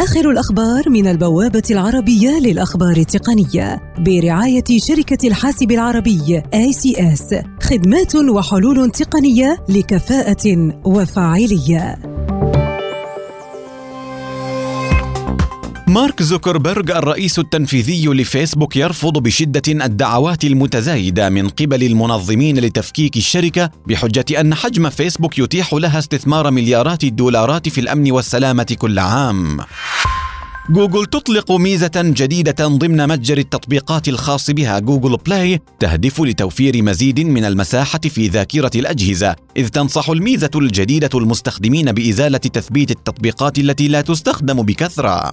آخر الأخبار من البوابة العربية للأخبار التقنية برعاية شركة الحاسب العربي ACS خدمات وحلول تقنية لكفاءة وفاعلية مارك زوكربيرغ الرئيس التنفيذي لفيسبوك يرفض بشدة الدعوات المتزايدة من قبل المنظمين لتفكيك الشركة بحجة أن حجم فيسبوك يتيح لها استثمار مليارات الدولارات في الأمن والسلامة كل عام. جوجل تطلق ميزة جديدة ضمن متجر التطبيقات الخاص بها Google Play تهدف لتوفير مزيد من المساحة في ذاكرة الأجهزة، إذ تنصح الميزة الجديدة المستخدمين بإزالة تثبيت التطبيقات التي لا تستخدم بكثرة.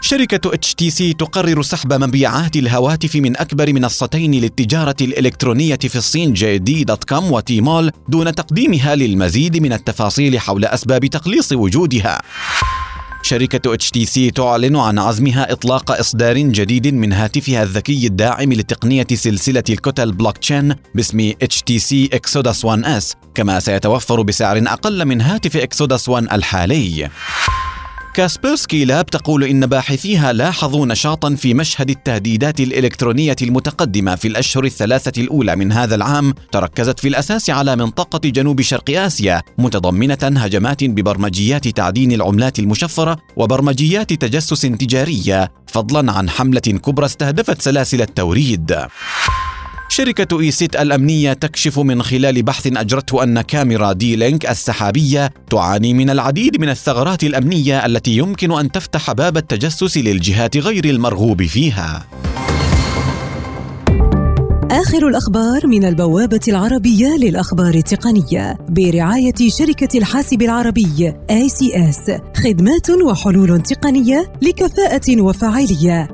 شركة HTC تقرر سحب مبيعات الهواتف من أكبر منصتين للتجارة الإلكترونية في الصين JD.com و Tmall دون تقديمها للمزيد من التفاصيل حول أسباب تقليص وجودها. شركة HTC تعلن عن عزمها إطلاق إصدار جديد من هاتفها الذكي الداعم لتقنية سلسلة الكتل بلوك تشين باسم HTC Exodus 1S كما سيتوفر بسعر أقل من هاتف Exodus 1 الحالي. Kaspersky Lab تقول إن باحثيها لاحظوا نشاطا في مشهد التهديدات الإلكترونية المتقدمة في الأشهر الثلاثة الأولى من هذا العام تركزت في الأساس على منطقة جنوب شرق آسيا متضمنة هجمات ببرمجيات تعدين العملات المشفرة وبرمجيات تجسس تجارية فضلا عن حملة كبرى استهدفت سلاسل التوريد. شركة ESET الأمنية تكشف من خلال بحث أجرته أن كاميرا D-Link السحابية تعاني من العديد من الثغرات الأمنية التي يمكن أن تفتح باب التجسس للجهات غير المرغوب فيها. آخر الأخبار من البوابة العربية للأخبار التقنية برعاية شركة الحاسب العربي ACS خدمات وحلول تقنية لكفاءة وفاعلية